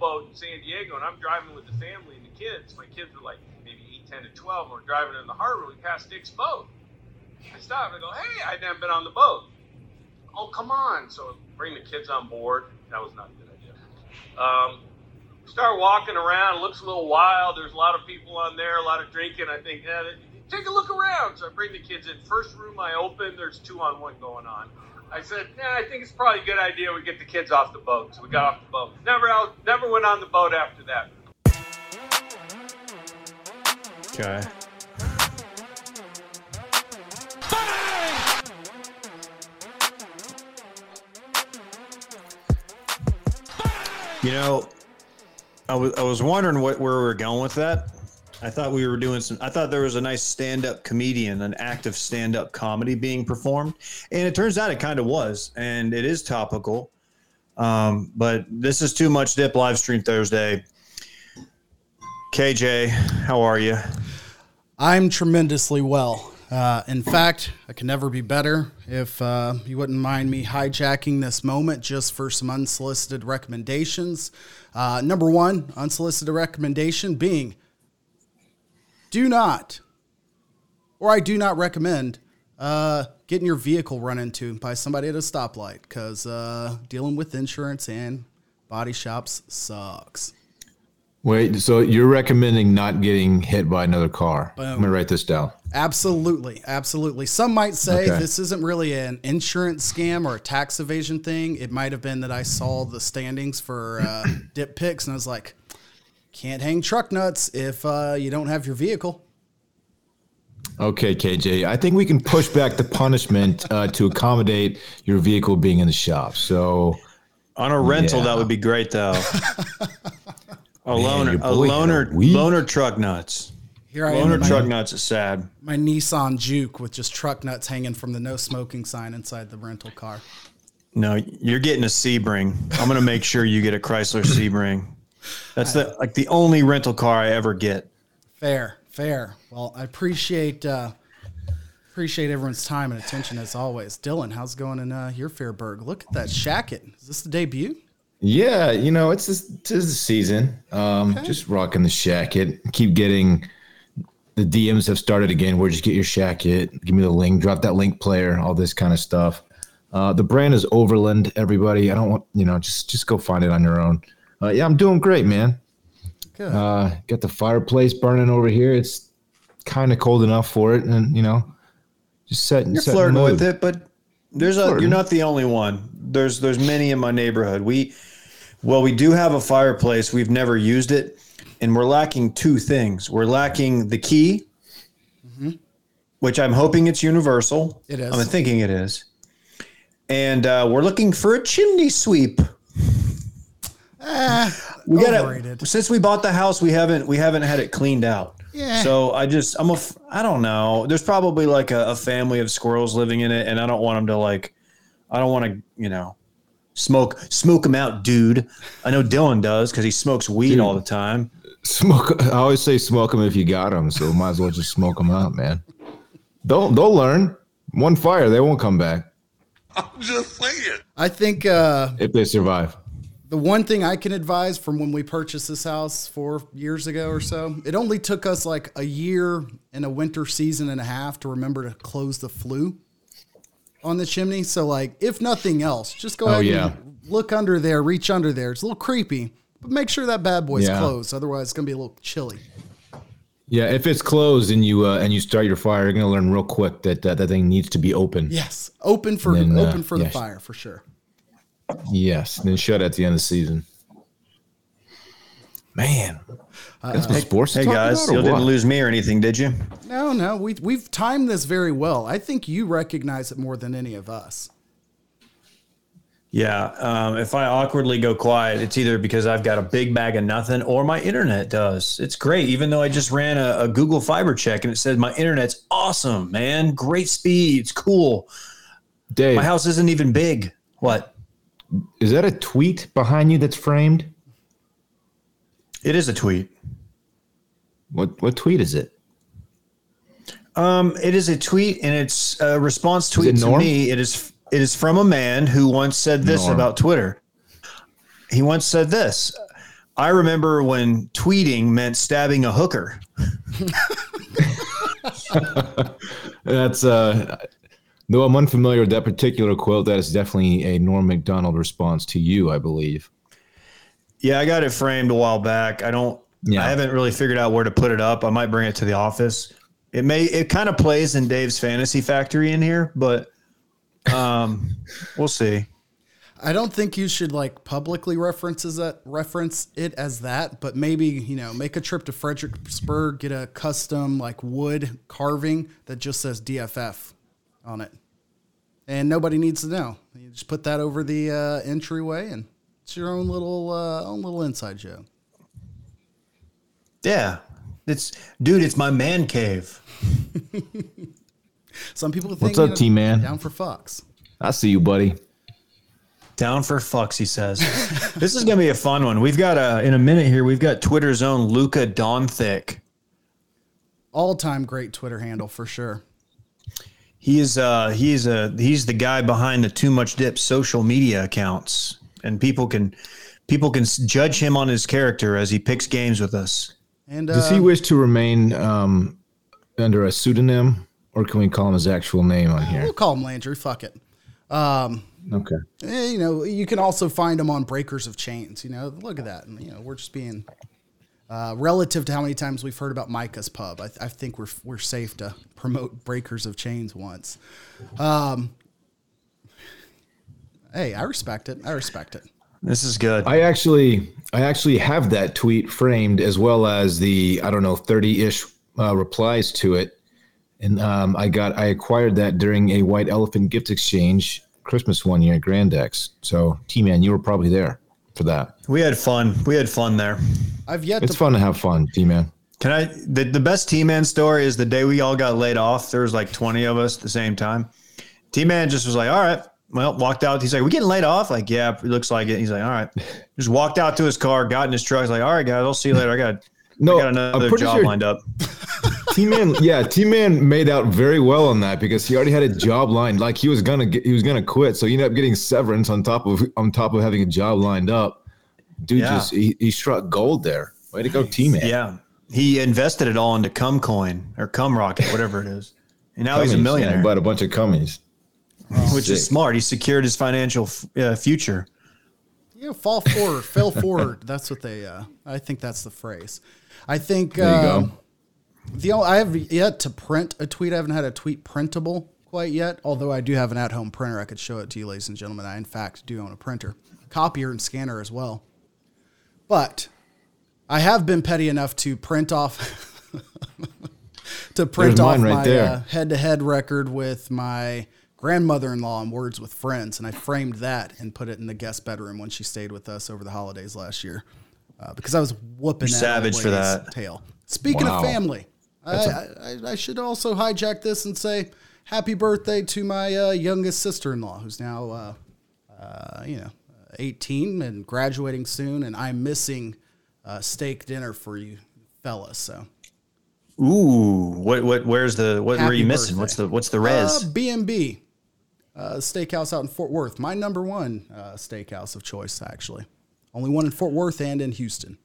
sailboat in San Diego, and I'm driving with the family and the kids. My kids were like maybe 8, 10, and 12. And we're driving in the harbor. We passed Dick's boat. I stop and I go, hey, I'd never been on the boat. Oh, come on. So bring the kids on board. That was not a good idea. Um, start walking around. It looks a little wild. There's a lot of people on there, a lot of drinking. I think, yeah, take a look around. So I bring the kids in. First room I open, there's two on one going on. I said, yeah, I think it's probably a good idea we get the kids off the boat. So we got off the boat. Never out, never went on the boat after that. Okay. You know, I was I was wondering what where we were going with that. I thought we were doing some. I thought there was a nice stand-up comedian, an active stand-up comedy being performed, and it turns out it kind of was, and it is topical. Um, but this is too much dip live stream Thursday. KJ, how are you? I'm tremendously well. Uh, in fact, I can never be better. If uh, you wouldn't mind me hijacking this moment just for some unsolicited recommendations. Uh, number one, unsolicited recommendation being do not, or I do not recommend uh, getting your vehicle run into by somebody at a stoplight because uh, dealing with insurance and body shops sucks. Wait, so you're recommending not getting hit by another car? Boom. I'm gonna write this down. Absolutely, absolutely. Some might say okay. this isn't really an insurance scam or a tax evasion thing. It might have been that I saw the standings for uh, dip picks and I was like, can't hang truck nuts if uh, you don't have your vehicle. Okay, KJ. I think we can push back the punishment uh, to accommodate your vehicle being in the shop. So on a rental, yeah. that would be great, though. A loaner, a loaner, loaner truck nuts. Here I loaner am. truck nuts is sad. My Nissan Juke with just truck nuts hanging from the no smoking sign inside the rental car. No, you're getting a Sebring. I'm gonna make sure you get a Chrysler Sebring. That's the like the only rental car I ever get. Fair, fair. Well, I appreciate uh, appreciate everyone's time and attention as always. Dylan, how's it going in uh, your Fairburg? Look at that shacket. Is this the debut? Yeah, you know, it's this, it's the season. Um, okay. Just rocking the shacket. Keep getting the DMs have started again. Where just get your shacket? Give me the link. Drop that link player. All this kind of stuff. Uh, the brand is Overland. Everybody, I don't want you know. Just just go find it on your own. Uh, yeah, I'm doing great, man. Good. Uh, got the fireplace burning over here. It's kind of cold enough for it, and you know, just setting. You're flirting with it, but there's a. You're not the only one. There's there's many in my neighborhood. We well, we do have a fireplace. We've never used it, and we're lacking two things. We're lacking the key, mm-hmm. which I'm hoping it's universal. It is. I'm thinking it is, and uh, we're looking for a chimney sweep. Ah, we got it. Since we bought the house, we haven't we haven't had it cleaned out. Yeah. So I just I'm a I don't know. There's probably like a, a family of squirrels living in it, and I don't want them to like. I don't want to you know Smoke, smoke them out, dude. I know Dylan does because he smokes weed dude, all the time. Smoke. I always say smoke them if you got them. So might as well just smoke them out, man. They'll they'll learn. One fire, they won't come back. I'm just saying. I think uh, if they survive. The one thing I can advise from when we purchased this house four years ago or so, it only took us like a year and a winter season and a half to remember to close the flue on the chimney. So like, if nothing else, just go oh, ahead yeah. and look under there, reach under there. It's a little creepy, but make sure that bad boy's yeah. closed. Otherwise, it's gonna be a little chilly. Yeah, if it's closed and you uh, and you start your fire, you're gonna learn real quick that uh, that thing needs to be open. Yes, open for then, uh, open for the fire for sure. Yes, then shut at the end of the season. Man, that's uh, sports. Hey guys, you didn't lose me or anything, did you? No, no. We we've timed this very well. I think you recognize it more than any of us. Yeah, um, if I awkwardly go quiet, it's either because I've got a big bag of nothing or my internet does. It's great, even though I just ran a, a Google Fiber check and it said my internet's awesome, man, great speeds, cool. Dave, my house isn't even big. What? Is that a tweet behind you that's framed? It is a tweet. What what tweet is it? Um, it is a tweet, and it's a response tweet to me. It is it is from a man who once said this Norm. about Twitter. He once said this: I remember when tweeting meant stabbing a hooker. That's uh though I'm unfamiliar with that particular quote, that is definitely a Norm Macdonald response to you, I believe. Yeah, I got it framed a while back. I don't Yeah. I haven't really figured out where to put it up. I might bring it to the office. It may it kind of plays in Dave's fantasy factory in here, but um we'll see. I don't think you should like publicly references that reference it as that, but maybe you know make a trip to Fredericksburg, get a custom like wood carving that just says DFF on it, and nobody needs to know. You just put that over the uh, entryway, and it's your own little uh, own little inside joke. Yeah. It's dude, it's my man cave. Some people think What's up, you know, T-Man? Down for Fox. I see you, buddy. Down for fucks, he says. this is gonna be a fun one. We've got a in a minute here. We've got Twitter's own Luka Donthicc. All time great Twitter handle for sure. He is uh he's a he's the guy behind the Too Much Dip social media accounts, and people can people can judge him on his character as he picks games with us. And Does uh, he wish to remain um under a pseudonym or can we call him his actual name on here? we'll call him Landry. Fuck it. Um, Okay. Eh, you know, you can also find him on Breakers of Chains. You know, look at that. You know, we're just being uh, relative to how many times we've heard about Micah's Pub. I, th- I think we're we're safe to promote Breakers of Chains once. Um, hey, I respect it. I respect it. This is good. I actually I actually have that tweet framed as well as the I don't know 30-ish uh, replies to it. And um, I got I acquired that during a white elephant gift exchange Christmas one year at Grand X. So T Man, you were probably there for that. we had fun. We had fun there. I've yet It's to. fun to have fun, T Man. Can I? The, the best T Man story is the day we all got laid off. There was like 20 of us at the same time. T Man just was like, all right. Well, walked out. He's like, we getting laid off? Like, yeah, it looks like it. He's like, all right. Just walked out to his car, got in his truck. He's like, all right, guys, I'll see you later. I got, No, I got I'm another pretty job sure lined up. T Man, yeah, T Man made out very well on that because he already had a job lined. Like he was gonna get, he was gonna quit, so he ended up getting severance on top of on top of having a job lined up. Dude, Yeah. just he, he struck gold there. Way to go, T Man. Yeah. He invested it all into Cum Coin or Cum Rocket, whatever it is. And now he's a millionaire, He bought a bunch of cummies. which is smart. He secured his financial f- uh, future. You know, fall forward, fell forward. That's what they. Uh, I think that's the phrase. I think. There you um, go. The I have yet to print a tweet. I haven't had a tweet printable quite yet. Although I do have an at-home printer, I could show it to you, ladies and gentlemen. I in fact do own a printer, copier, and scanner as well. But I have been petty enough to print off to print There's off right my uh, head-to-head record with my grandmother-in-law on Words with Friends, and I framed that and put it in the guest bedroom when she stayed with us over the holidays last year. Uh, because I was whooping that savage for that. tail. Speaking Wow. of family, I, I, I should also hijack this and say happy birthday to my uh, youngest sister-in-law, who's now, uh, uh, you know, 18 and graduating soon, and I'm missing uh, steak dinner for you fellas. So Ooh, what what? Where's the what? were you missing? birthday. What's the what's the res? Uh, B&B, uh, steakhouse out in Fort Worth. My number one uh, steakhouse of choice, actually. Only one in Fort Worth and in Houston.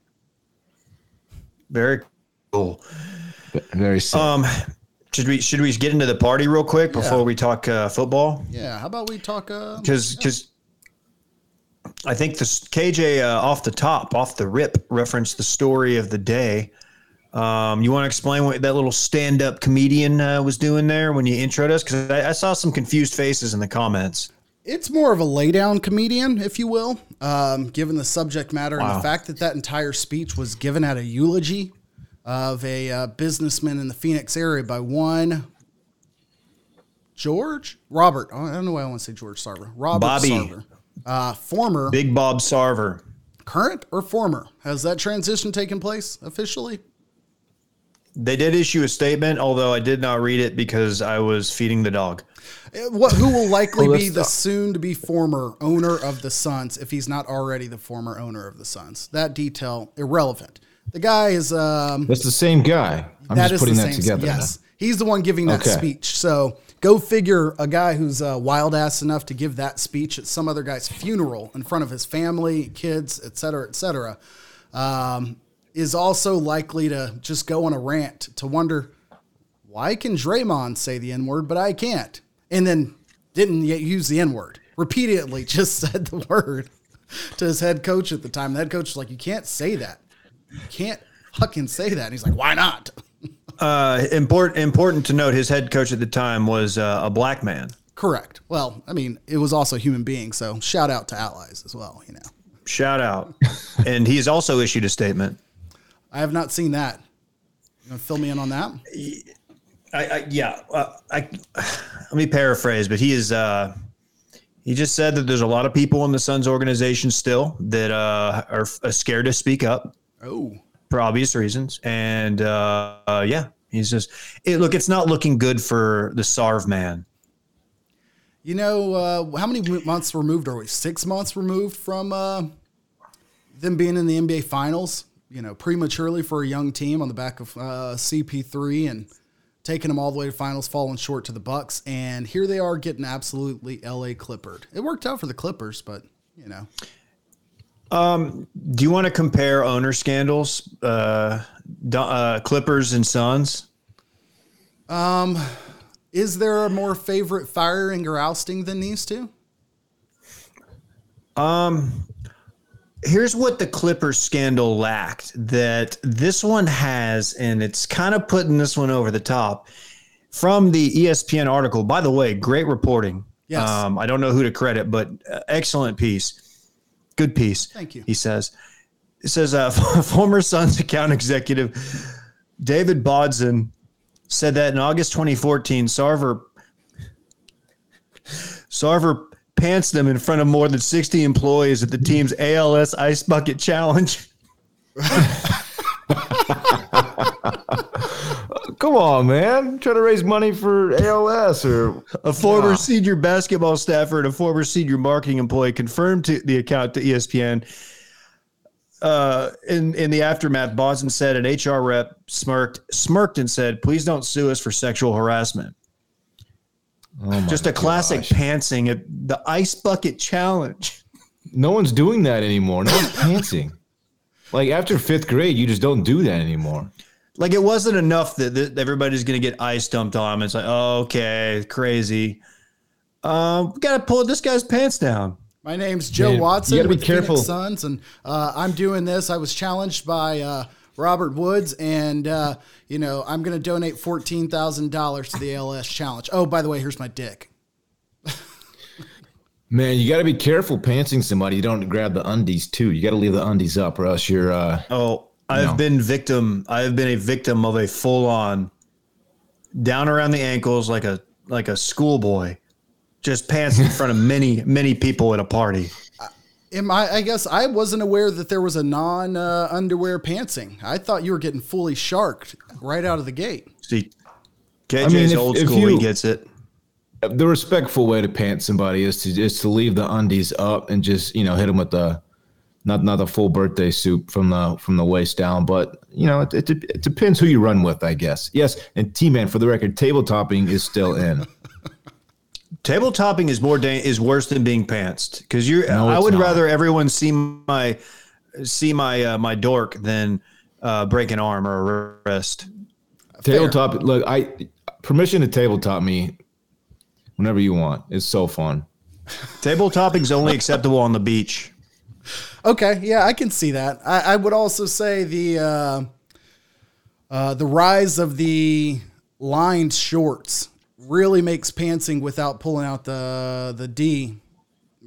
Very cool. Very sick. Um, should we should we get into the party real quick before we talk uh, football? Yeah, how about we talk? Uh, Because because I think this KJ uh, off the top, off the rip, referenced the story of the day. Um, you want to explain what that little stand-up comedian uh, was doing there when you introed us? Because I, I saw some confused faces in the comments. it's more of a laydown comedian, if you will, um, given the subject matter and the fact that that entire speech was given at a eulogy of a uh, businessman in the Phoenix area by one George Robert. I don't know why I want to say George Sarver. Robert Bobby. Sarver, uh, former, Big Bob Sarver. current or former. Has that transition taken place officially? They did issue a statement, although I did not read it because I was feeding the dog. Uh, What who will likely be the the- soon to be former owner of the Suns if he's not already the former owner of the Suns? That detail irrelevant. The guy is um, That's the same guy. I'm that just is putting that same. together. Yes, he's the one giving that Okay. speech. So go figure. A guy who's uh, wild ass enough to give that speech at some other guy's funeral in front of his family, kids, et cetera, et cetera. um, is also likely to just go on a rant to wonder why can Draymond say the N word, but I can't? And then didn't yet use the N word. Repeatedly just said the word to his head coach at the time. The head coach was like, You can't say that. You can't fucking say that. And he's like, Why not? Uh, important important to note, his head coach at the time was uh, a black man. Correct. Well, I mean, it was also a human being, so shout out to allies as well, you know. Shout out, and he's also issued a statement. I have not seen that. You want to fill me in on that? I, I yeah, uh, I let me paraphrase, but he is. Uh, he just said that there's a lot of people in the Suns organization still that uh, are uh, scared to speak up. Oh, for obvious reasons. And uh, uh, yeah, he's just it, look. It's not looking good for the Sarv man. You know uh, how many months removed are we? Six months removed from uh, them being in the NBA Finals. You know, prematurely for a young team on the back of uh, CP3 and taking them all the way to finals, falling short to the Bucks, and here they are getting absolutely LA Clippered. It worked out for the Clippers, but you know. Um, do you want to compare owner scandals, uh, uh, Clippers and Suns? Um, is there a more favorite firing or ousting than these two? Um, here's what the Clippers scandal lacked that this one has, and it's kind of putting this one over the top. From the ESPN article, by the way, great reporting. Yes. Um, I don't know who to credit, but uh, excellent piece. Good piece. Thank you. He says, it says, uh, former Suns account executive David Bodson said that in August 2014, Sarver Sarver pants them in front of more than 60 employees at the team's ALS Ice Bucket Challenge. Come on, man. Trying to raise money for ALS or a former yeah. senior basketball staffer and a former senior marketing employee confirmed to the account to ESPN. Uh, in in the aftermath, Boston said an HR rep smirked smirked and said, "Please don't sue us for sexual harassment." Oh Just a gosh. classic pantsing at the ice bucket challenge. No one's doing that anymore. No one's pantsing. Like after fifth grade, you just don't do that anymore. Like it wasn't enough that, that everybody's going to get ice dumped on them. It's like, oh, okay, crazy. Um, we got to pull this guy's pants down. My name's Joe Man, Watson. You got to be careful, Phoenix Suns, and uh, I'm doing this. I was challenged by uh, Robert Woods, and uh, you know I'm going to donate fourteen thousand dollars to the ALS challenge. Oh, by the way, here's my dick. Man, you got to be careful pantsing somebody. You don't grab the undies too. You got to leave the undies up, or else you're. Uh, oh, I've no. been victim. I've been a victim of a full on down around the ankles like a like a schoolboy, just pants in front of many many people at a party. Am I? I guess I wasn't aware that there was a non uh, underwear pantsing. I thought you were getting fully sharked right out of the gate. See, KJ's I mean, if, old school. You, he gets it. The respectful way to pant somebody is to is to leave the undies up and just you know hit them with the not not a full birthday suit from the from the waist down, but you know it, it, it depends who you run with, I guess. Yes, and T man, for the record, table topping is still in. table topping is more da- is worse than being pantsed because you're. No, I would not. rather everyone see my see my uh, my dork than uh, break an arm or a wrist. Tabletop, look, I permission to tabletop me whenever you want. It's so fun. Table topping's only acceptable on the beach. Okay, yeah, I can see that. I, I would also say the uh, uh, the rise of the lined shorts really makes pantsing without pulling out the the D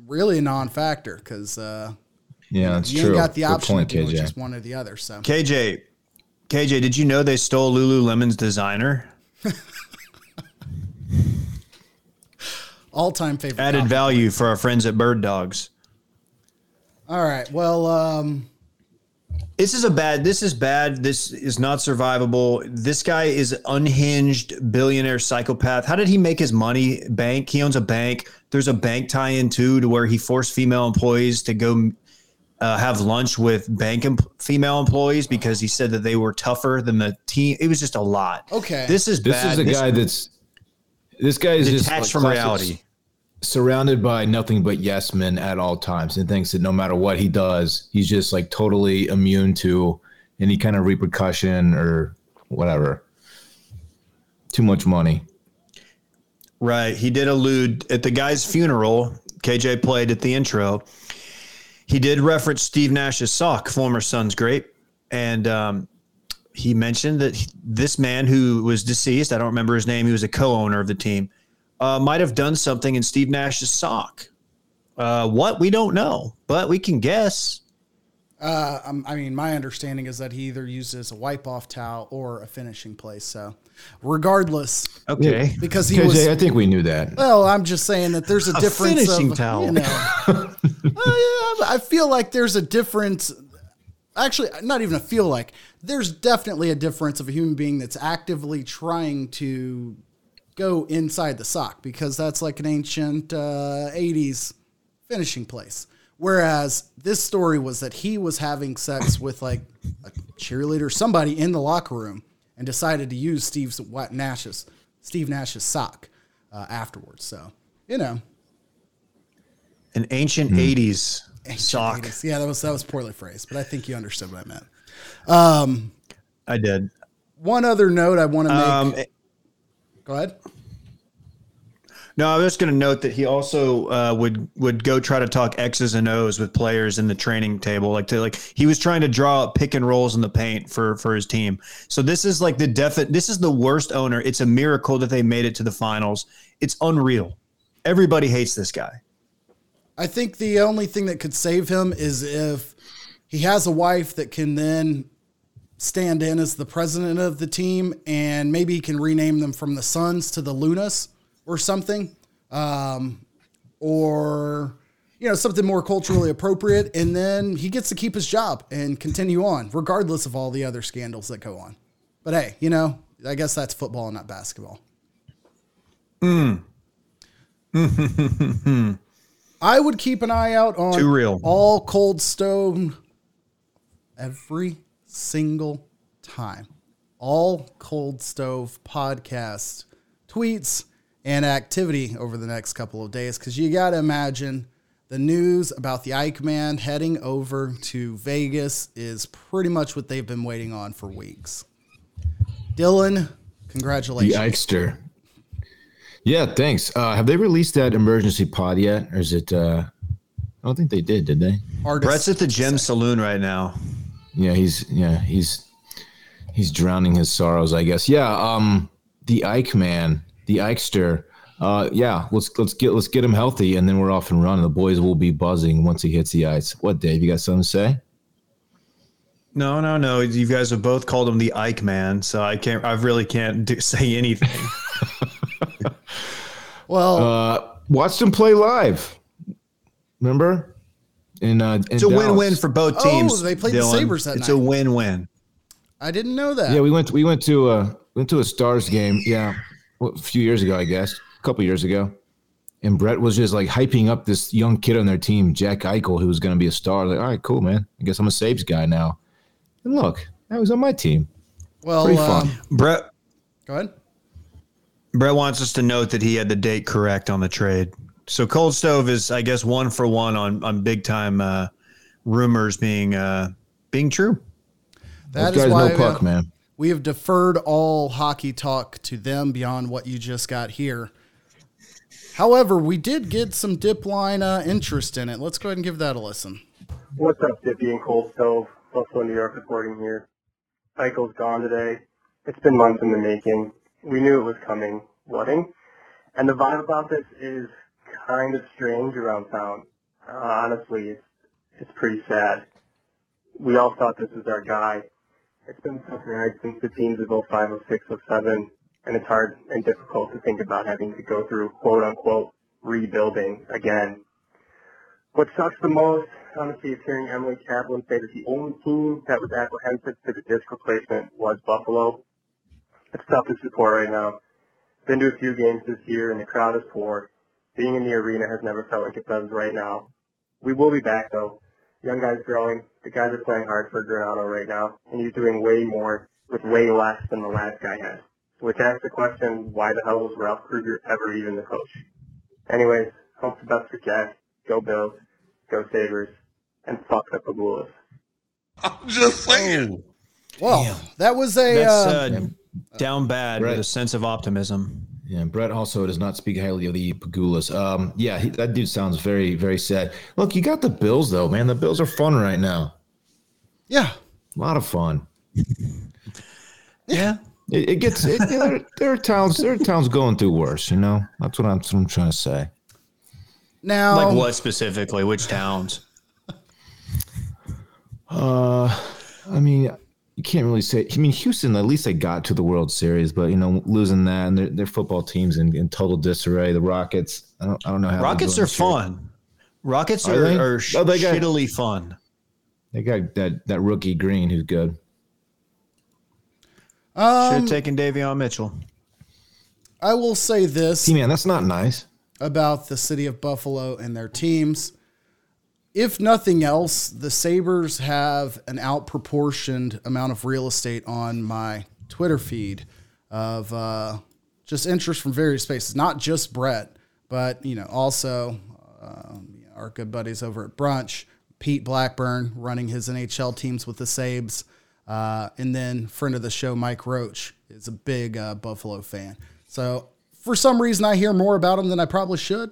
really a non-factor because uh, yeah, that's you true. You got the Good option point, to do just one or the other. So KJ, KJ, did you know they stole Lululemon's designer? All-time favorite. Added value for our friends at Bird Dogs. All right. Well, um, this is a bad. This is bad. This is not survivable. This guy is unhinged billionaire psychopath. How did he make his money? Bank. He owns a bank. There's a bank tie-in too, to where he forced female employees to go uh, have lunch with bank female employees because he said that they were tougher than the team. It was just a lot. Okay. This is this bad. is a this, guy that's this guy is detached just from reality surrounded by nothing but yes men at all times and thinks that no matter what he does, he's just like totally immune to any kind of repercussion or whatever. Too much money. Right. He did allude at the guy's funeral. KJ played at the intro. He did reference Steve Nash's sock, former Suns great, and um, he mentioned that this man who was deceased, I don't remember his name, he was a co-owner of the team, uh, might have done something in Steve Nash's sock. Uh, what we don't know, but we can guess. Uh, um, I mean, my understanding is that he either used it as a wipe off towel or a finishing place. So, regardless, Okay. because he KJ, was I think we knew that. Well, I'm just saying that there's a, A difference. finishing of, towel. You know, Uh, yeah, I feel like there's a difference. Actually, not even a feel like. There's definitely a difference of a human being that's actively trying to go inside the sock because that's like an ancient uh, 80s finishing place. Whereas this story was that he was having sex with like a cheerleader, somebody in the locker room, and decided to use Steve's what Nash's Steve Nash's sock uh, afterwards. So you know, An ancient 80s ancient sock. 80s. Yeah, that was that was poorly phrased, but I think you understood what I meant. Um, I did. one other note I want to make. Um, go ahead. No, I was just going to note that he also uh, would would go try to talk X's and O's with players in the training table, like to like he was trying to draw up pick and rolls in the paint for for his team. So this is like the defi- This is the worst owner. It's a miracle that they made it to the finals. It's unreal. Everybody hates this guy. I think the only thing that could save him is if he has a wife that can then stand in as the president of the team, and maybe he can rename them from the Suns to the Lunas or something, um, or you know something more culturally appropriate, and then he gets to keep his job and continue on, regardless of all the other scandals that go on. But hey, you know, I guess that's football and not basketball. I would keep an eye out on Too real. all Cold Stone every single time. All Cold Stove podcast tweets and activity over the next couple of days because you got to imagine the news about the Ike Man heading over to Vegas is pretty much what they've been waiting on for weeks. Dylan, congratulations. The congratulations. Ikester. Yeah, thanks. Uh, have they released that emergency pod yet, or is it? Uh, I don't think they did. Did they? Artist. Brett's at the gym Saloon right now. Yeah, he's yeah he's he's drowning his sorrows, I guess. Yeah, um, the Ike man, the Ikester. Uh, yeah, let's let's get let's get him healthy, and then we're off and running. The boys will be buzzing once he hits the ice. What, Dave? You got something to say? No, no, no. You guys have both called him the Ike Man, so I can't. I really can't do, say anything. well, Uh, watched him play live. Remember? In uh, in It's a win-win for both Oh, teams. they played the Sabres that It's night. a win-win. I didn't know that. Yeah, we went we went to uh went to a Stars game. Yeah, well, a few years ago, I guess, a couple years ago. And Brett was just like hyping up this young kid on their team, Jack Eichel, who was going to be a star. Like, all right, cool, man. I guess I'm a Sabes guy now. And look, I was on my team. well, Pretty fun. um, Brett go ahead. Brett wants us to note that he had the date correct on the trade. So Cold Stove is, I guess, one for one on on big time uh, rumors being uh, being true. That Those is guys why know puck, uh, man. we have deferred all hockey talk to them beyond what you just got here. However, we did get some dip line uh, interest in it. Let's go ahead and give that a listen. What's up, Dippy and Cold Stove? Buffalo, New York reporting here. Eichel's gone today. It's been months in the making. We knew it was coming. Wedding. And the vibe about this is kind of strange around town. Uh, honestly, it's, it's pretty sad. We all thought this was our guy. It's been tough ride since the teams of 05, 06, 07, and it's hard and difficult to think about having to go through quote unquote rebuilding again. What sucks the most, honestly, is hearing Emily Kaplan say that the only team that was apprehensive to the disc replacement was Buffalo. It's tough to support right now. Been to a few games this year, and the crowd is poor. Being in the arena has never felt like it does right now. We will be back, though. Young guys growing. The guys are playing hard for Granato right now, and he's doing way more with way less than the last guy had. Which asks the question, why the hell was Ralph Krueger ever even the coach? Anyways, Hope the best for Jack. Go Bills. Go Sabres. And fuck up the Pegulas. I'm just saying. Well, that was a. That's uh, uh, down bad Right. with a sense of optimism. Yeah, Brett also does not speak highly of the Pegulas. Um, yeah, he, that dude sounds very, very sad. Look, you got the Bills though, man. The Bills are fun right now. yeah. A lot of fun. Yeah. It, it gets it, yeah, there, there are towns there are towns going through worse. You know, that's what I'm, that's what I'm trying to say. Now, Like what specifically? Which towns? Uh, I mean, you can't really say. I mean, Houston at least they got to the World Series, but you know, losing that and their, their football teams in, in total disarray. The Rockets, I don't, I don't know how Rockets are this year. fun. Rockets Are are, they? are, sh- Oh, they got- shittily fun. They got that that rookie Green who's good. Should um, have taken Davion Mitchell. I will say this See, man, that's not nice. about the city of Buffalo and their teams. If nothing else, the Sabres have an outproportioned amount of real estate on my Twitter feed of uh, just interest from various spaces, not just Brett, but you know also um, our good buddies over at Brunch, Pete Blackburn running his NHL teams with the Sabes, uh, and then friend of the show Mike Roach is a big uh, Buffalo fan. So for some reason, I hear more about him than I probably should.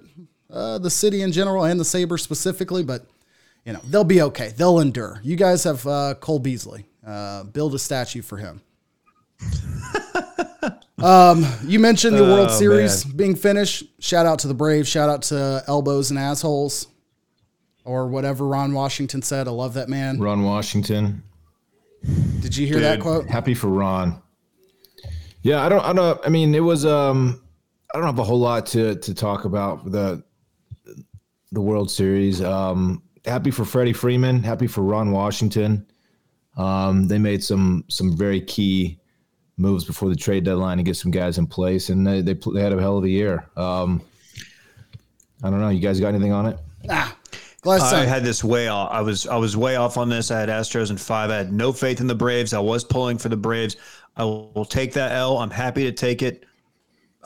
Uh, the city in general and the Sabres specifically, but you know they'll be okay. They'll endure. You guys have uh, Cole Beasley. Uh, build a statue for him. um, you mentioned the World Oh, Series being finished. Shout out to the Braves. Shout out to elbows and assholes, or whatever Ron Washington said. I love that man. Ron Washington, Did you hear that quote? happy for Ron. Yeah, I don't, I don't. I mean, it was. Um, I don't have a whole lot to to talk about the the World Series. Um, happy for Freddie Freeman. Happy for Ron Washington. Um, they made some some very key moves before the trade deadline to get some guys in place, and they they, they had a hell of a year. Um, I don't know. You guys got anything on it? Glad I had this way off. I was I was way off on this. I had Astros in five. I had no faith in the Braves. I was pulling for the Braves. I will take that L. I'm happy to take it.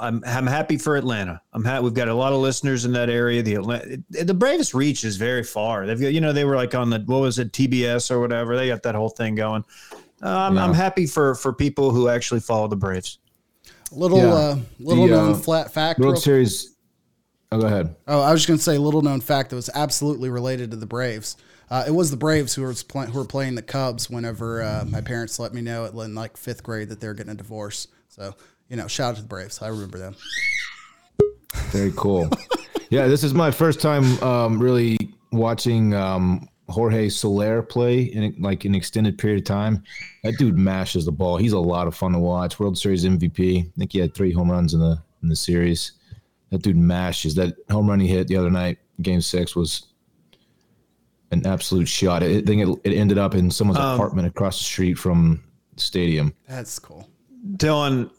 I'm I'm happy for Atlanta. I'm happy. We've got a lot of listeners in that area. The Atlanta, the Braves reach is very far. They've got, you know they were like on the what was it TBS or whatever. They got that whole thing going. Uh, I'm, I'm happy for for people who actually follow the Braves. little Yeah. uh, little The, known uh, flat fact. World real- Series. Oh, go ahead. Oh, I was just going to say little known fact that was absolutely related to the Braves. Uh, it was the Braves who were play, who were playing the Cubs whenever uh, my parents let me know in like fifth grade that they were getting a divorce. So you know, shout out to the Braves. I remember them. Very cool. yeah, this is my first time um, really watching um, Jorge Soler play in like an extended period of time. That dude mashes the ball. He's a lot of fun to watch. World Series MVP. I think he had three home runs in the in the series. That dude mashes. That home run he hit the other night, Game Six, was an absolute shot. I think it, it ended up in someone's apartment across the street from the stadium. That's cool. Dylan,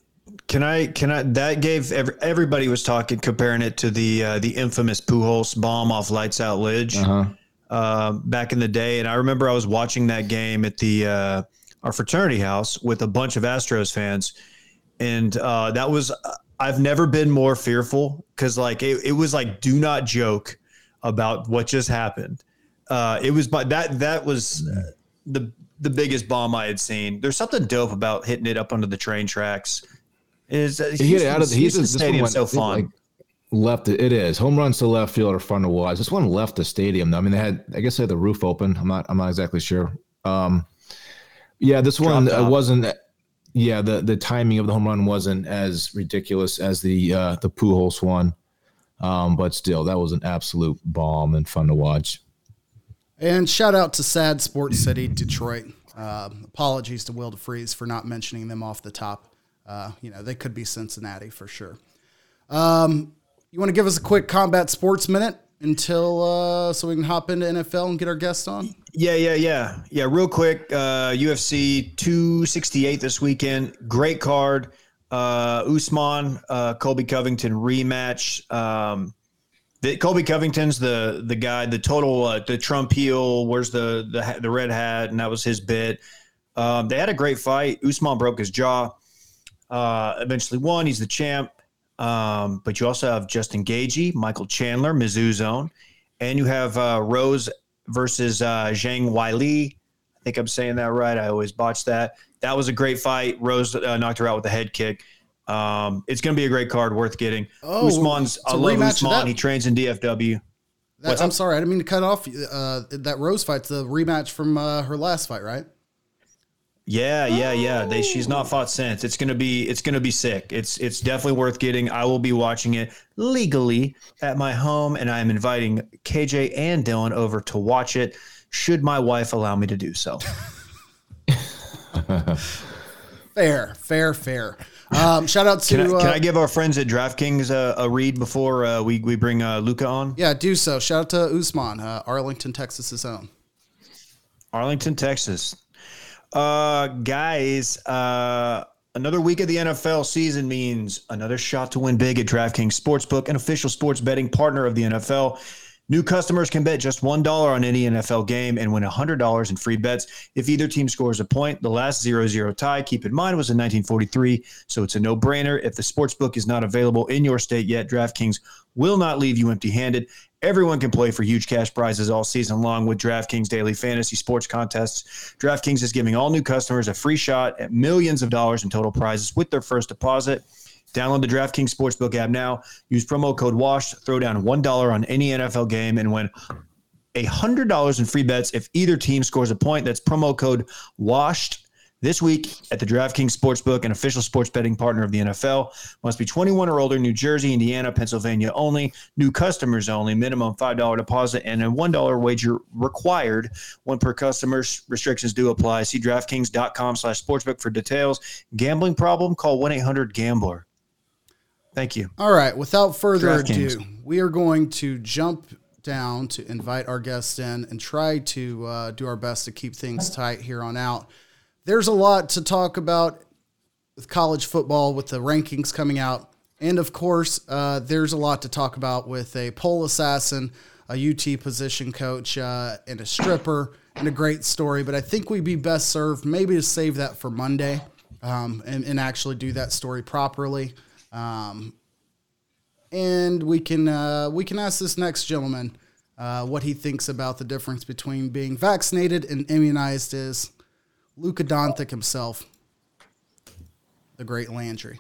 can I can I that gave every, everybody was talking comparing it to the uh, the infamous Pujols bomb off Lights Out Lidge Uh huh. uh, back in the day, and I remember I was watching that game at the uh, our fraternity house with a bunch of Astros fans, and uh, that was I've never been more fearful because like it, it was like do not joke about what just happened. Uh, it was but that that was uh, the the biggest bomb I had seen. There's something dope about hitting it up under the train tracks. Is uh, He hit it out of the he's Houston this one Stadium went- so it, fun. like, left it, it is home runs to left field are fun to watch. This one left the stadium though. I mean they had I guess they had the roof open. I'm not I'm not exactly sure. Um, yeah, this one Dropped uh, off. wasn't. Yeah, the the timing of the home run wasn't as ridiculous as the uh, the Pujols one, um, but still that was an absolute bomb and fun to watch. And shout out to Sad Sports City, Detroit. Uh, apologies to Will DeFreeze for not mentioning them off the top. Uh, you know, they could be Cincinnati for sure. Um, you want to give us a quick combat sports minute until uh, so we can hop into NFL and get our guest on? Yeah, yeah, yeah, yeah. Real quick, uh, UFC 268 this weekend. Great card. Uh, Usman, uh, Colby Covington rematch. Um, the, Colby Covington's the the guy, the total, uh, the Trump heel. Where's the the the red hat? And that was his bit. Um, they had a great fight. Usman broke his jaw. Uh, eventually won. He's the champ. Um, but you also have Justin Gaethje, Michael Chandler, Mizzou zone, and you have uh, Rose versus uh, Zhang Weili. I think I'm saying that right. I always botch that. That was a great fight. Rose uh, knocked her out with a head kick. Um, it's going to be a great card, worth getting. Oh, Usman's, it's love Usman. He trains in DFW. That, I'm up? sorry, I didn't mean to cut off. Uh, that Rose fight's the rematch from uh, her last fight, right? Yeah, yeah, yeah. They she's not fought since. It's gonna be it's gonna be sick. It's it's definitely worth getting. I will be watching it legally at my home, and I am inviting KJ and Dylan over to watch it. Should my wife allow me to do so? Fair, fair, fair. Um, shout out to Can I, uh, can I give our friends at DraftKings a, a read before uh, we we bring uh, Luka on? yeah, do so. Shout out to Usman, uh, Arlington, Texas's own. Arlington, Texas. Uh, guys, uh, another week of the NFL season means another shot to win big at DraftKings Sportsbook, an official sports betting partner of the NFL. New customers can bet just $1 on any NFL game and win $100 in free bets if either team scores a point. The last 0 0 tie, keep in mind, was in 1943, so it's a no brainer. If the sportsbook is not available in your state yet, DraftKings will not leave you empty handed. Everyone can play for huge cash prizes all season long with DraftKings daily fantasy sports contests. DraftKings is giving all new customers a free shot at millions of dollars in total prizes with their first deposit. Download the DraftKings Sportsbook app now. Use promo code WASH. Throw down $1 on any NFL game and win $100 in free bets if either team scores a point. That's promo code WASHED this week at the DraftKings Sportsbook, an official sports betting partner of the NFL. Must be 21 or older, New Jersey, Indiana, Pennsylvania only. New customers only. Minimum $5 deposit and a $1 wager required. One per customer. Restrictions do apply. See DraftKings.com slash sportsbook for details. Gambling problem? Call 1-800-GAMBLER. Thank you. All right, without further DraftKings. ado, we are going to jump down to invite our guests in and try to uh, do our best to keep things tight here on out. There's a lot to talk about with college football, with the rankings coming out. And of course, uh, there's a lot to talk about with a pole assassin, a UT position coach, uh, and a stripper, and a great story. But I think we'd be best served maybe to save that for Monday um, and, and actually do that story properly. Um, and we can uh, we can ask this next gentleman uh, what he thinks about the difference between being vaccinated and immunized. Is Luka Doncic himself, the great Landry,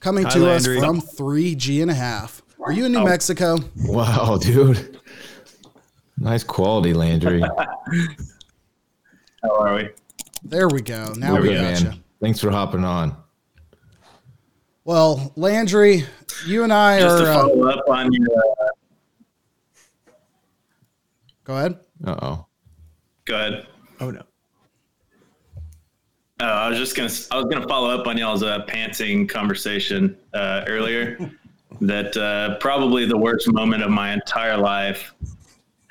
coming Hi, to Landry. us from three G and a half. Are you in New Mexico? Wow, dude. Nice quality, Landry. How are we? There we go. Now Very we good, got you. man. Thanks for hopping on. Well, Landry, you and I Just are. to Uh, follow up on your. Uh, go ahead. Uh oh. go ahead. Oh, no. Uh, I was just gonna. I was gonna follow up on y'all's uh, pantsing conversation uh, earlier. that uh, probably the worst moment of my entire life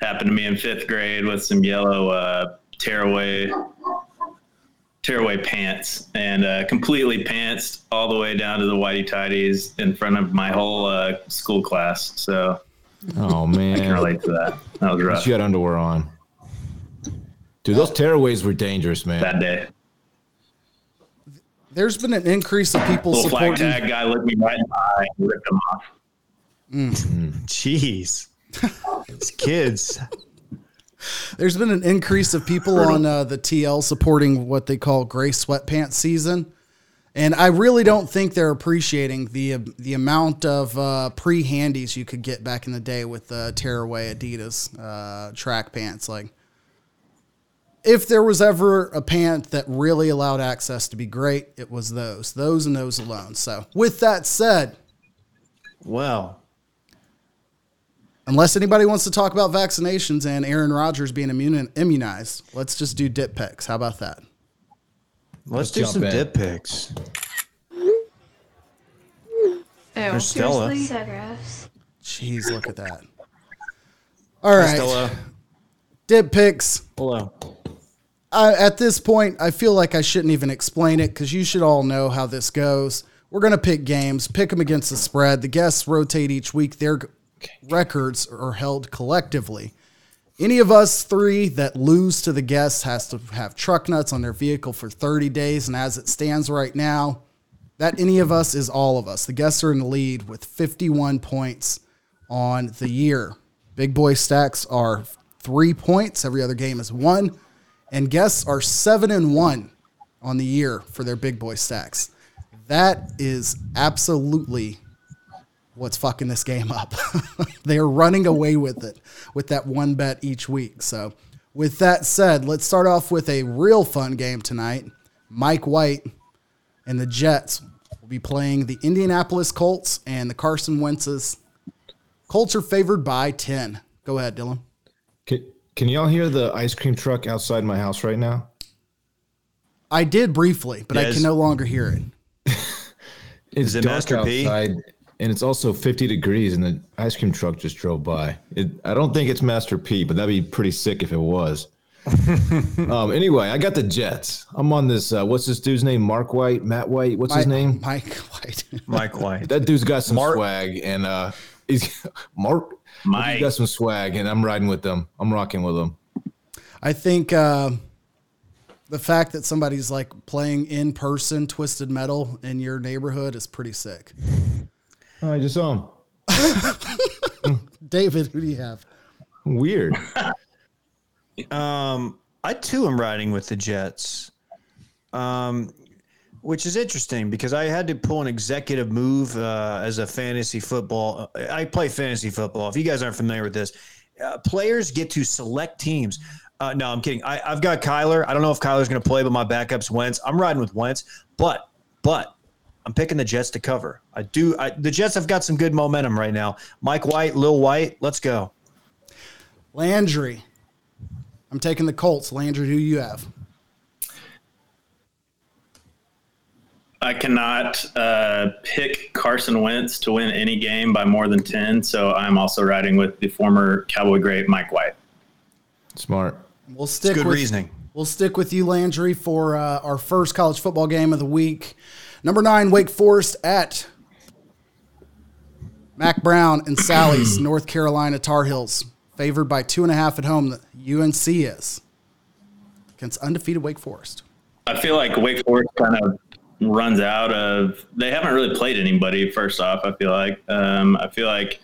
happened to me in fifth grade with some yellow uh, tearaway tearaway pants and uh, completely pantsed all the way down to the whitey tidies in front of my whole uh, school class. So Oh man, I can relate to that. That was rough. least you had underwear on. Dude, those tearaways were dangerous, man. That day. There's been an increase of people Little flag tag guy looked me right in the eye and ripped him off. Jeez. These kids. There's been an increase of people on uh, the TL supporting what they call gray sweatpants season, and I really don't think they're appreciating the the amount of uh, pre handies you could get back in the day with the tearaway Adidas uh, track pants. Like, if there was ever a pant that really allowed access to be great, it was those, those and those alone. So, with that said, Well, unless anybody wants to talk about vaccinations and Aaron Rodgers being immune, immunized, let's just do dip picks. How about that? let's, Let's do some in. dip picks. Ew. There's Stella. Seriously? So gross. Jeez, look at that. All right, Stella. dip picks. Hello. I, at this point, I feel like I shouldn't even explain it because you should all know how this goes. We're gonna pick games, pick them against the spread. The guests rotate each week. Their g- records are held collectively. Any of us three that lose to the guests has to have truck nuts on their vehicle for 30 days. And as it stands right now, That any of us is all of us. The guests are in the lead with 51 points on the year. Big boy stacks are three points. Every other game is one. And guests are seven and one on the year for their big boy stacks. That is absolutely what's fucking this game up. they are running away with it with that one bet each week. So, with that said, let's start off with a real fun game tonight. Mike White and the Jets will be playing the Indianapolis Colts and the Carson Wentz's. Colts are favored by 10. Go ahead, Dylan. Can, can y'all hear the ice cream truck outside my house right now? I did briefly, but I can no longer hear it. It's Is it dark Master P? Outside, and it's also 50 degrees, and the ice cream truck just drove by. It, I don't think it's Master P, but that'd be pretty sick if it was. um, anyway, I got the Jets. I'm on this. Uh, what's this dude's name? Mark White, Matt White. What's his name? Mike White. Mike White. That dude's got some Mark- swag, and uh, he's Mark. Mike. He's got some swag, and I'm riding with them. I'm rocking with them. I think uh, the fact that somebody's like playing in person Twisted Metal in your neighborhood is pretty sick. Oh, I just saw him. David, who do you have? Weird. Um, I too am riding with the Jets, um, which is interesting because I had to pull an executive move uh, as a fantasy football. I play fantasy football. If you guys aren't familiar with this, uh, players get to select teams. Uh, no, I'm kidding. I, I've got Kyler. I don't know if Kyler's going to play, but my backup's Wentz. I'm riding with Wentz, but but I'm picking the Jets to cover. I do. I, the Jets have got some good momentum right now. Mike White, Lil White, let's go. Landry. I'm taking the Colts. Landry, who you have? I cannot uh, pick Carson Wentz to win any game by more than 10, so I'm also riding with the former Cowboy great Mike White. Smart. We'll stick good with, reasoning. We'll stick with you, Landry, for uh, our first college football game of the week. Number nine, Wake Forest at Mack Brown and Sally's North Carolina Tar Heels, favored by two and a half at home. The UNC is against undefeated Wake Forest. I feel like Wake Forest kind of runs out of. They haven't really played anybody. First off, I feel like um, I feel like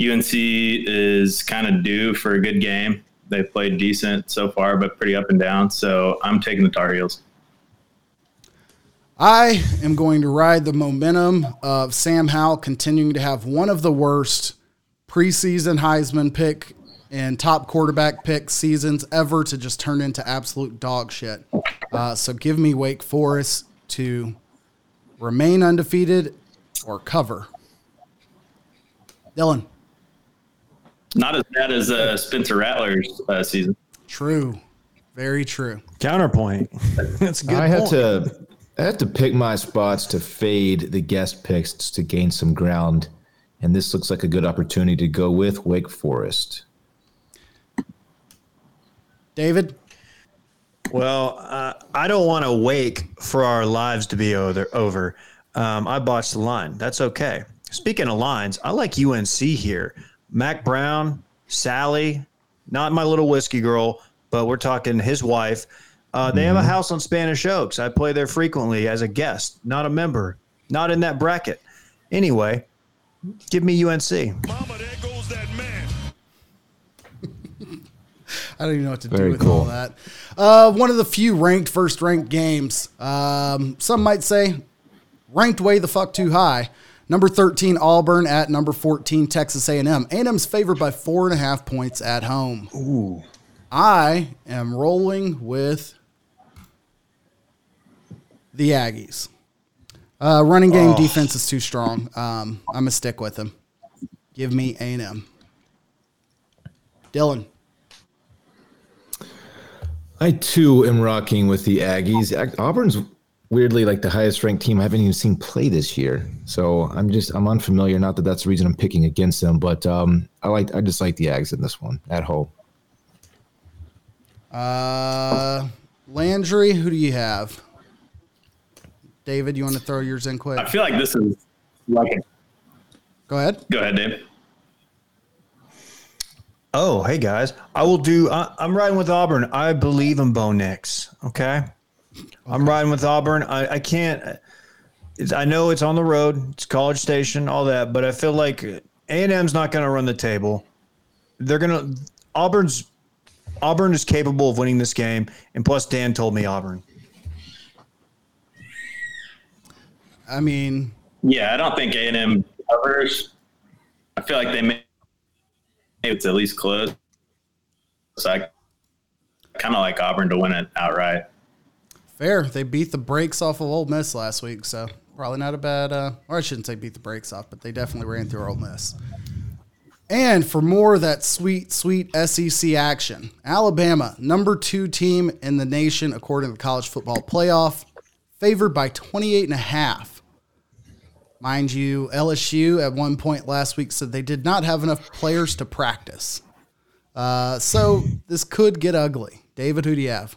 UNC is kind of due for a good game. They played decent so far, but pretty up and down. So I'm taking the Tar Heels. I am going to ride the momentum of Sam Howell continuing to have one of the worst preseason Heisman pick and top quarterback pick seasons ever to just turn into absolute dog shit. Uh, so give me Wake Forest to remain undefeated or cover. Dylan, Not as bad as uh, Spencer Rattler's uh, season. true. Very true. Counterpoint. That's a good. I have point. to I have to pick my spots to fade the guest picks to gain some ground. And this looks like a good opportunity to go with Wake Forest. David, Well, uh, I don't want to wake for our lives to be over. over. Um, I botched the line. That's okay. Speaking of lines, I like UNC here. Mack Brown, Sally, not my little whiskey girl, but we're talking his wife. Uh, they have a house on Spanish Oaks. I play there frequently as a guest, not a member, not in that bracket. Anyway, give me UNC. Mama, there goes that man. I don't even know what to do Very with all that. Uh, one of the few ranked first ranked games. Um, some might say ranked way the fuck too high. Number 13 Auburn at number 14 Texas A&M. A&M's favored by four and a half points at home. Ooh. I am rolling with the Aggies. Uh, running game defense is too strong. Um, I'm gonna stick with them. Give me A&M. Dylan. I too am rocking with the Aggies. Auburn's weirdly like the highest ranked team I haven't even seen play this year. So I'm just I'm unfamiliar. Not that that's the reason I'm picking against them, but um, I like I just like the Ags in this one at home. Uh, Landry, who do you have? David, you want to throw yours in quick? I feel like this is like. Go ahead. go ahead, Dave. Oh, hey guys, I will do. I, I'm riding with Auburn. I believe in Bo Nix. Okay, I'm riding with Auburn. I, I can't. it's, I know it's on the road, it's College Station, all that, but I feel like A and M's not going to run the table. They're going to Auburn's Auburn is capable of winning this game, and plus Dan told me Auburn. I mean, Yeah, I don't think A and M covers. I feel like they may. Maybe it's at least close. So I kind of like Auburn to win it outright. fair. They beat the brakes off of Ole Miss last week, so probably not a bad. Uh, or I shouldn't say beat the brakes off, but they definitely ran through Ole Miss. And for more of that sweet, sweet SEC action, Alabama, number two team in the nation according to the college football playoff, favored by 28 and a half. Mind you, LSU at one point last week said they did not have enough players to practice. Uh, so this could get ugly. David, who do you have?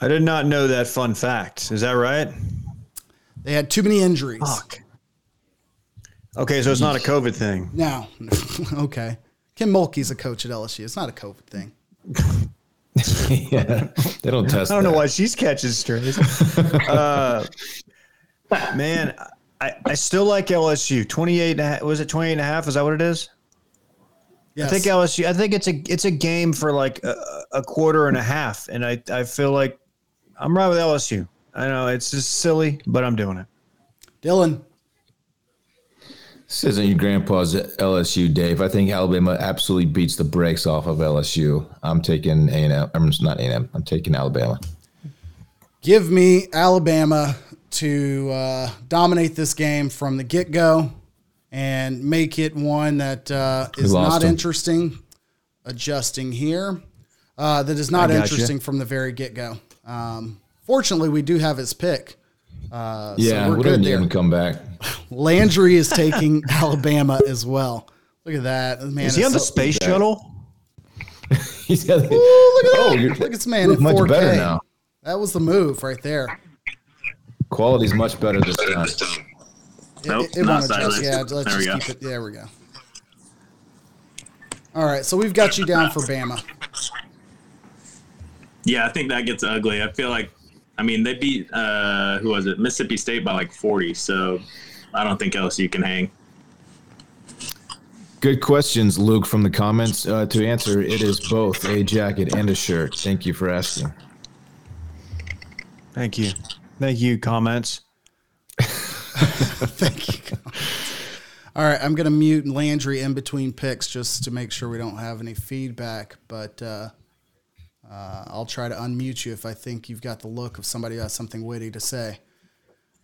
I did not know that fun fact. Is that right? They had too many injuries. Fuck. Okay, so it's not a COVID thing. No. okay. Kim Mulkey's a coach at LSU. It's not a COVID thing. yeah, they don't test. I don't know why she's catching strays. uh, man, I, I still like LSU. 28 and a half, was it 28 and a half? Is that what it is? Yes. I think LSU. I think it's a it's a game for like a, a quarter and a half, and I I feel like I'm right with LSU. I know it's just silly, but I'm doing it. Dylan. This isn't your grandpa's LSU, Dave. I think Alabama absolutely beats the brakes off of LSU. I'm taking A and M. I'm not A and M. I'm taking Alabama. Give me Alabama to uh, dominate this game from the get go and make it one that uh, is not him. interesting. Adjusting here. Uh, that is not I gotcha. interesting from the very get go. Um, fortunately, we do have his pick. Uh, Yeah, so we're we're good gonna there. come back. Landry is taking Alabama as well. Look at that. Man Is he on the so- space shuttle? He's got. Ooh, look at Oh, that. you're- Look at this man you in 4K. better now. That was the move right there. Quality's much better this time. Nope, it, it not won't adjust. sideways. Yeah, let's There just we go. keep it. There we go. All right, so we've got you down for Bama. Yeah, I think that gets ugly. I feel like, I mean, they beat uh, who was it? Mississippi State by like 40. So I don't think LSU can hang. Good questions, Luke, from the comments. Uh, to answer, it is both a jacket and a shirt. Thank you for asking. Thank you, thank you. Comments. Thank you. All right, I'm going to mute Landry in between picks just to make sure we don't have any feedback, but uh, uh, I'll try to unmute you if I think you've got the look of somebody who has something witty to say.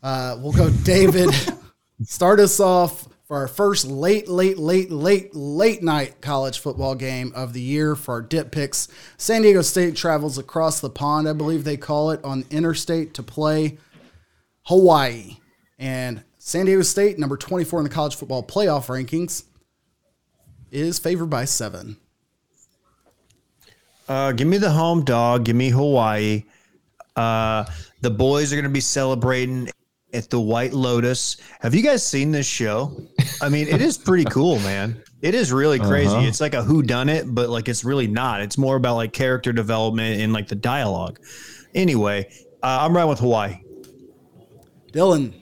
Uh, we'll go, David. start us off for our first late, late, late, late, late night college football game of the year for our dip picks. San Diego State travels across the pond, I believe they call it, on interstate to play Hawaii. And San Diego State, number 24 in the college football playoff rankings, is favored by seven. Uh, give me the home dog. Give me Hawaii. Uh, the boys are going to be celebrating at the White Lotus. Have you guys seen this show? I mean, it is pretty cool, man. It is really crazy. Uh-huh. It's like a who done it, but like it's really not. It's more about like character development and like the dialogue. Anyway, uh, I'm right with Hawaii. Dylan,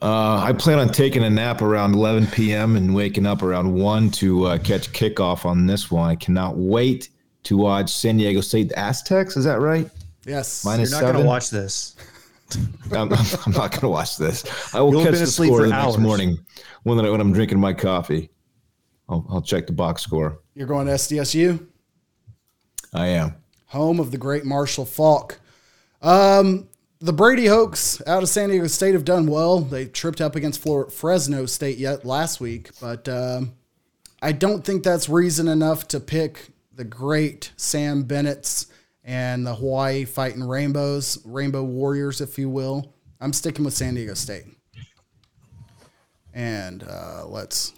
Uh, I plan on taking a nap around 11 p.m. and waking up around 1 to uh, catch kickoff on this one. I cannot wait to watch San Diego State the Aztecs. Is that right? yes. Minus You're not going to watch this. I'm, I'm not going to watch this. I will You'll catch the score for the next morning when, I- when I'm drinking my coffee. I'll, I'll check the box score. You're going to SDSU, I am. home of the great Marshall Faulk. Um, the Brady Hokes out of San Diego State have done well. They tripped up against Fresno State yet last week, but um, I don't think that's reason enough to pick the great Sam Bennett's and the Hawaii Fighting Rainbows, Rainbow Warriors, if you will. I'm sticking with San Diego State. And uh, let's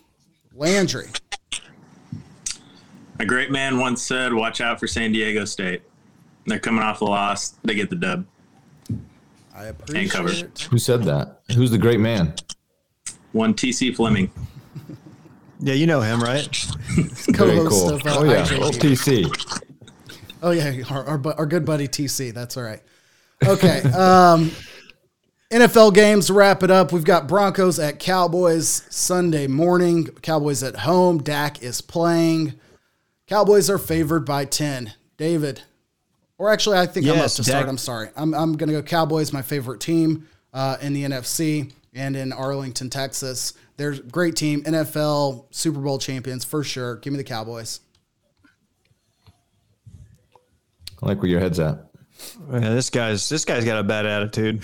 Landry. A great man once said, "Watch out for San Diego State. They're coming off a loss. They get the dub." I appreciate covered. it. Who said that? Who's the great man? One TC Fleming. Yeah, you know him, right? Very Co-host cool. of uh, oh, yeah. IJT. OTC. Oh yeah, our, our, our good buddy TC. That's all right. Okay. Um, NFL games to wrap it up. We've got Broncos at Cowboys Sunday morning. Cowboys at home. Dak is playing. Cowboys are favored by 10. David, or actually, I think I'm up Yes, to start. I'm sorry. I'm, I'm going to go Cowboys, my favorite team uh, in the NFC and in Arlington, Texas. They're a great team. NFL Super Bowl champions for sure. Give me the Cowboys. I like where your head's at. Yeah, this guy's this guy's got a bad attitude.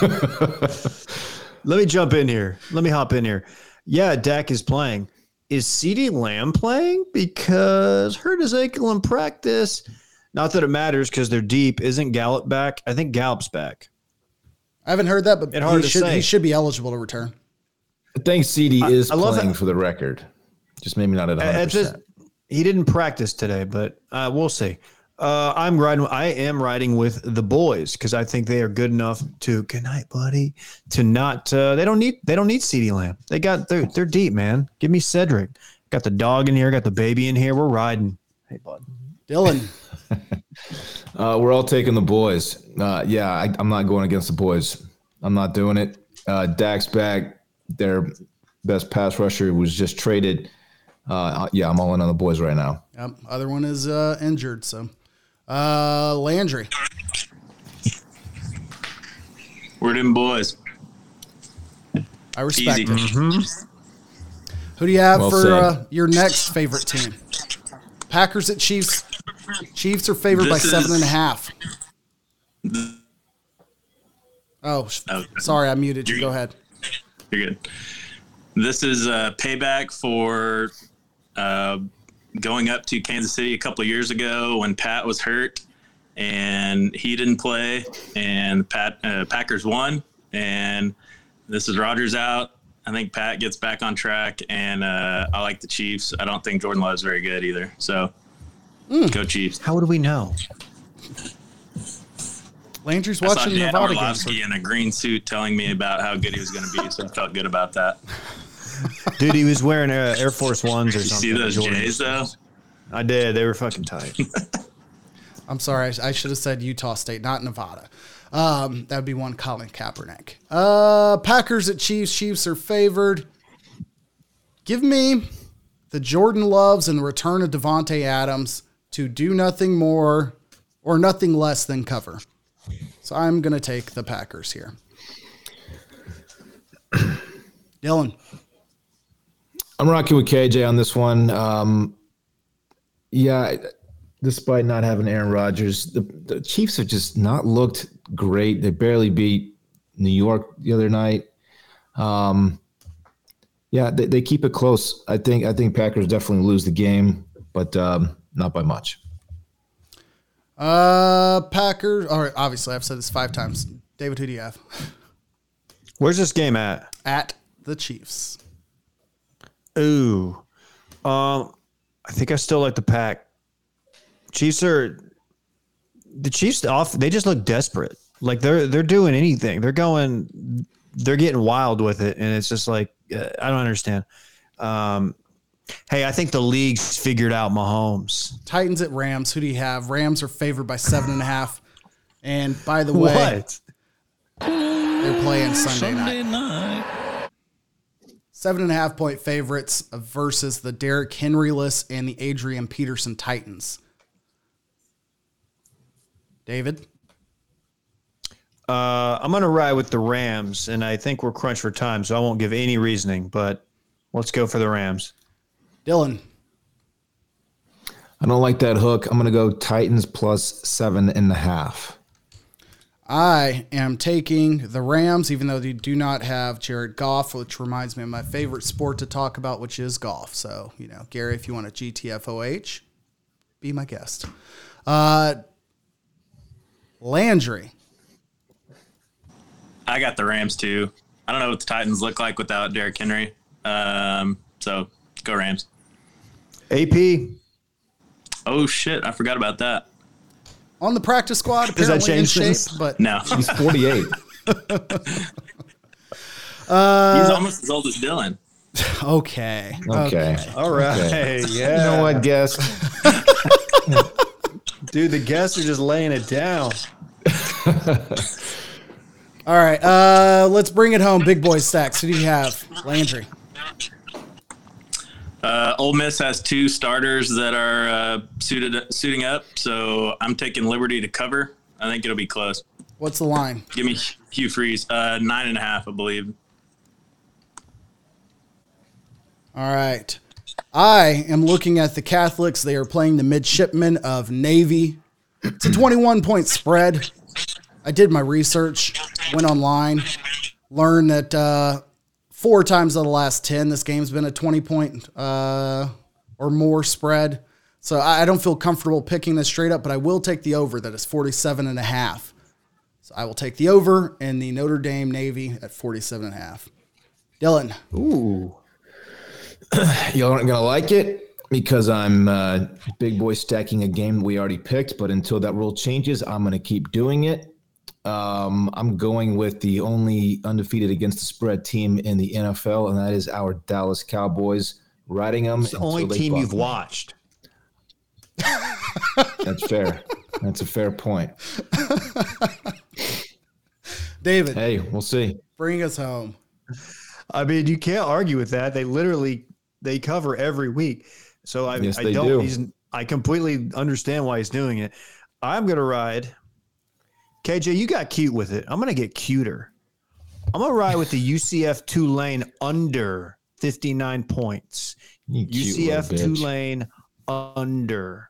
Let me jump in here. Let me hop in here. Yeah, Dak is playing. Is CeeDee Lamb playing? Because hurt his ankle in practice. Not that it matters because they're deep. Isn't Gallup back? I think Gallup's back. I haven't heard that, but It's hard he to should, say. he should be eligible to return. I think CeeDee is I love playing that- for the record. Just maybe not at 100%. It's just- he didn't practice today, but uh, we'll see. Uh, I'm riding. I am riding with the boys because I think they are good enough to. Good night, buddy. To not. Uh, they don't need. They don't need CeeDee Lamb. They got. They're they're deep, man. Give me Cedric. Got the dog in here. Got the baby in here. We're riding. Hey, bud. Dylan, Uh, we're all taking the boys. Uh, yeah, I, I'm not going against the boys. I'm not doing it. Uh, Dak's back. Their best pass rusher was just traded. Uh, yeah, I'm all in on the boys right now. Yep. Other one is uh, injured. So, uh, Landry. We're them boys. I respect Easy. it. Who do you have Well for uh, your next favorite team? Packers at Chiefs. Chiefs are favored by This seven is- and a half. Oh, Okay. sorry, I muted you. You're- Go ahead. You're good. This is a payback for uh, going up to Kansas City a couple of years ago when Pat was hurt and he didn't play, and Pat uh, Packers won. And this is Rodgers out. I think Pat gets back on track, and uh, I like the Chiefs. I don't think Jordan Love's very good either. So go Chiefs. How would we know? Landry's I saw watching Dan Nevada. Orlovsky in a green suit telling me about how good he was going to be, so I felt good about that. Dude, he was wearing uh, Air Force Ones or You something. see those Jordan. Jays though? I did. They were fucking tight. I'm sorry, I, I should have said Utah State, not Nevada. Um, that would be one Colin Kaepernick. Uh, Packers at Chiefs. Chiefs are favored. Give me the Jordan Loves and the return of Davante Adams to do nothing more or nothing less than cover. So I'm going to take the Packers here. Dylan, I'm rocking with KJ on this one. Um, yeah, despite not having Aaron Rodgers, the, the Chiefs have just not looked great. They barely beat New York the other night. Um, yeah, they, they keep it close. I think I think Packers definitely lose the game, but um, not by much. uh, Packers. All right, obviously, I've said this five times. David, who do you have? Where's this game at? At the Chiefs. Ooh. Um, I think I still like the pack. Chiefs are the Chiefs off they just look desperate. Like they're they're doing anything. They're going they're getting wild with it and it's just like uh, I don't understand. Um hey, I think the league's figured out Mahomes. Titans at Rams. Who do you have? Rams are favored by seven and a half. And by the way, What? they're playing Sunday, night. Seven and a half point favorites versus the Derrick Henryless and the Adrian Peterson Titans. David, Uh I'm gonna ride with the Rams and I think we're crunched for time, so I won't give any reasoning, but let's go for the Rams. Dylan, I don't like that hook. I'm going to go Titans plus seven and a half. I am taking the Rams, even though they do not have Jared Goff, which reminds me of my favorite sport to talk about, which is golf. So, you know, Gary, if you want a GTFOH, be my guest. Uh, Landry, I got the Rams too. I don't know what the Titans look like without Derrick Henry. Um, so go Rams. AP. Oh shit, I forgot about that. On the practice squad, Does that apparently in change shape, things? but No, He's 48. he's almost as old as Dylan. okay. Okay. All right. Okay. Yeah. You know what, guess? Dude, the guests are just laying it down. All right, uh, let's bring it home. Big boy stacks. Who do you have? Landry. Uh, Ole Miss has two starters that are uh, suited suiting up, so I'm taking Liberty to cover. I think it'll be close. What's the line? Give me Hugh Freeze, uh, nine and a half, I believe. All right. I am looking at the Catholics. They are playing the midshipmen of Navy. It's a 21 point spread. I did my research, went online, learned that uh, four times of the last 10, this game's been a 20 point uh, or more spread. So I I don't feel comfortable picking this straight up, but I will take the over that is 47 and a half. So I will take the over and the Notre Dame Navy at 47 and a half. Dylan. Ooh. Y'all aren't gonna like it because I'm uh, big boy stacking a game we already picked. But until that rule changes, I'm gonna keep doing it. Um, I'm going with the only undefeated against the spread team in the NFL, and that is our Dallas Cowboys. Riding them. It's the only team you've watched. That's fair. That's a fair point. David, Hey, we'll see. bring us home. I mean, you can't argue with that. They literally they cover every week. So I, Yes, I don't. do. He's, I completely understand why he's doing it. I'm gonna ride. KJ, you got cute with it. I'm gonna get cuter. I'm gonna ride with the UCF Tulane under 59 points. You UCF bitch. Tulane under.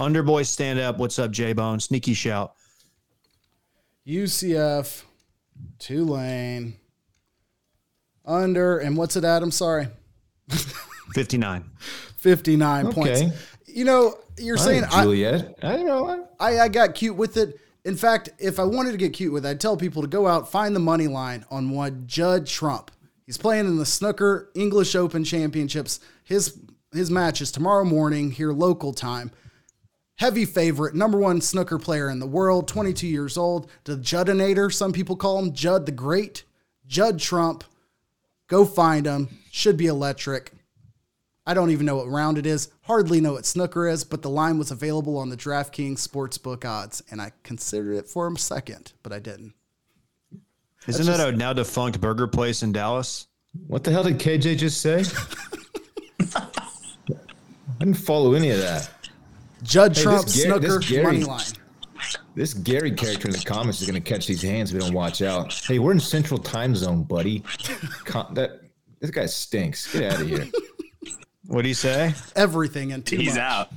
Under boys stand up. What's up, J Bone? Sneaky shout. UCF, Tulane, under, and what's it at? I'm sorry, 59. 59 Okay. points. You know, you're All saying right, I, Juliet. I don't know. I, I got cute with it. In fact, if I wanted to get cute with it, I'd tell people to go out, find the money line on one Judd Trump. He's playing in the Snooker English Open Championships. His his match is tomorrow morning here local time. Heavy favorite, number one snooker player in the world, 22 years old. The Juddinator, some people call him Judd the Great. Judd Trump. Go find him. Should be electric. I don't even know what round it is. Hardly know what snooker is, but the line was available on the DraftKings Sportsbook odds, and I considered it for a second, but I didn't. Isn't that a now defunct burger place in Dallas? What the hell did KJ just say? I didn't follow any of that. Judd Hey, Trump this Gary- snooker this Gary- money line. This Gary character in the comments is going to catch these hands if we don't watch out. Hey, we're in Central Time Zone, buddy. Con- that this guy stinks. Get out of here. What do you say? Everything and too He's much. out.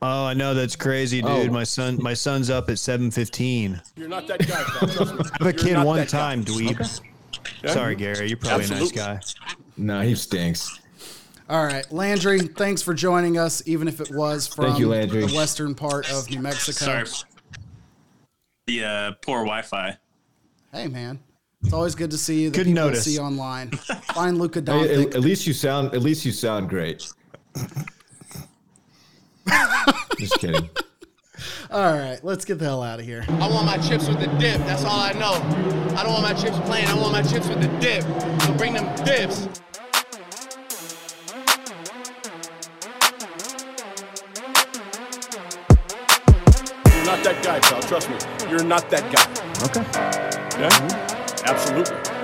Oh, I know that's crazy, dude. Oh. My son, my son's up at seven fifteen. You're not that guy, pal. Trust me. I have a kid one that guy. time, dweeb. Sorry, Gary. You're probably Absolutely. a nice guy. No, he stinks. All right, Landry, thanks for joining us, even if it was from Thank you, the western part of New Mexico. Sorry. The uh, poor Wi-Fi. Hey, man. It's always good to see you. The Good people notice. see online. Find Luka Hey, at, at least you sound. At least you sound great. Just kidding. All right, let's get the hell out of here. I want my chips with the dip. That's all I know. I don't want my chips plain. I want my chips with the dip. So bring them dips. You're not that guy, pal. Trust me. You're not that guy. Okay. Yeah? Mm-hmm. Absolutely.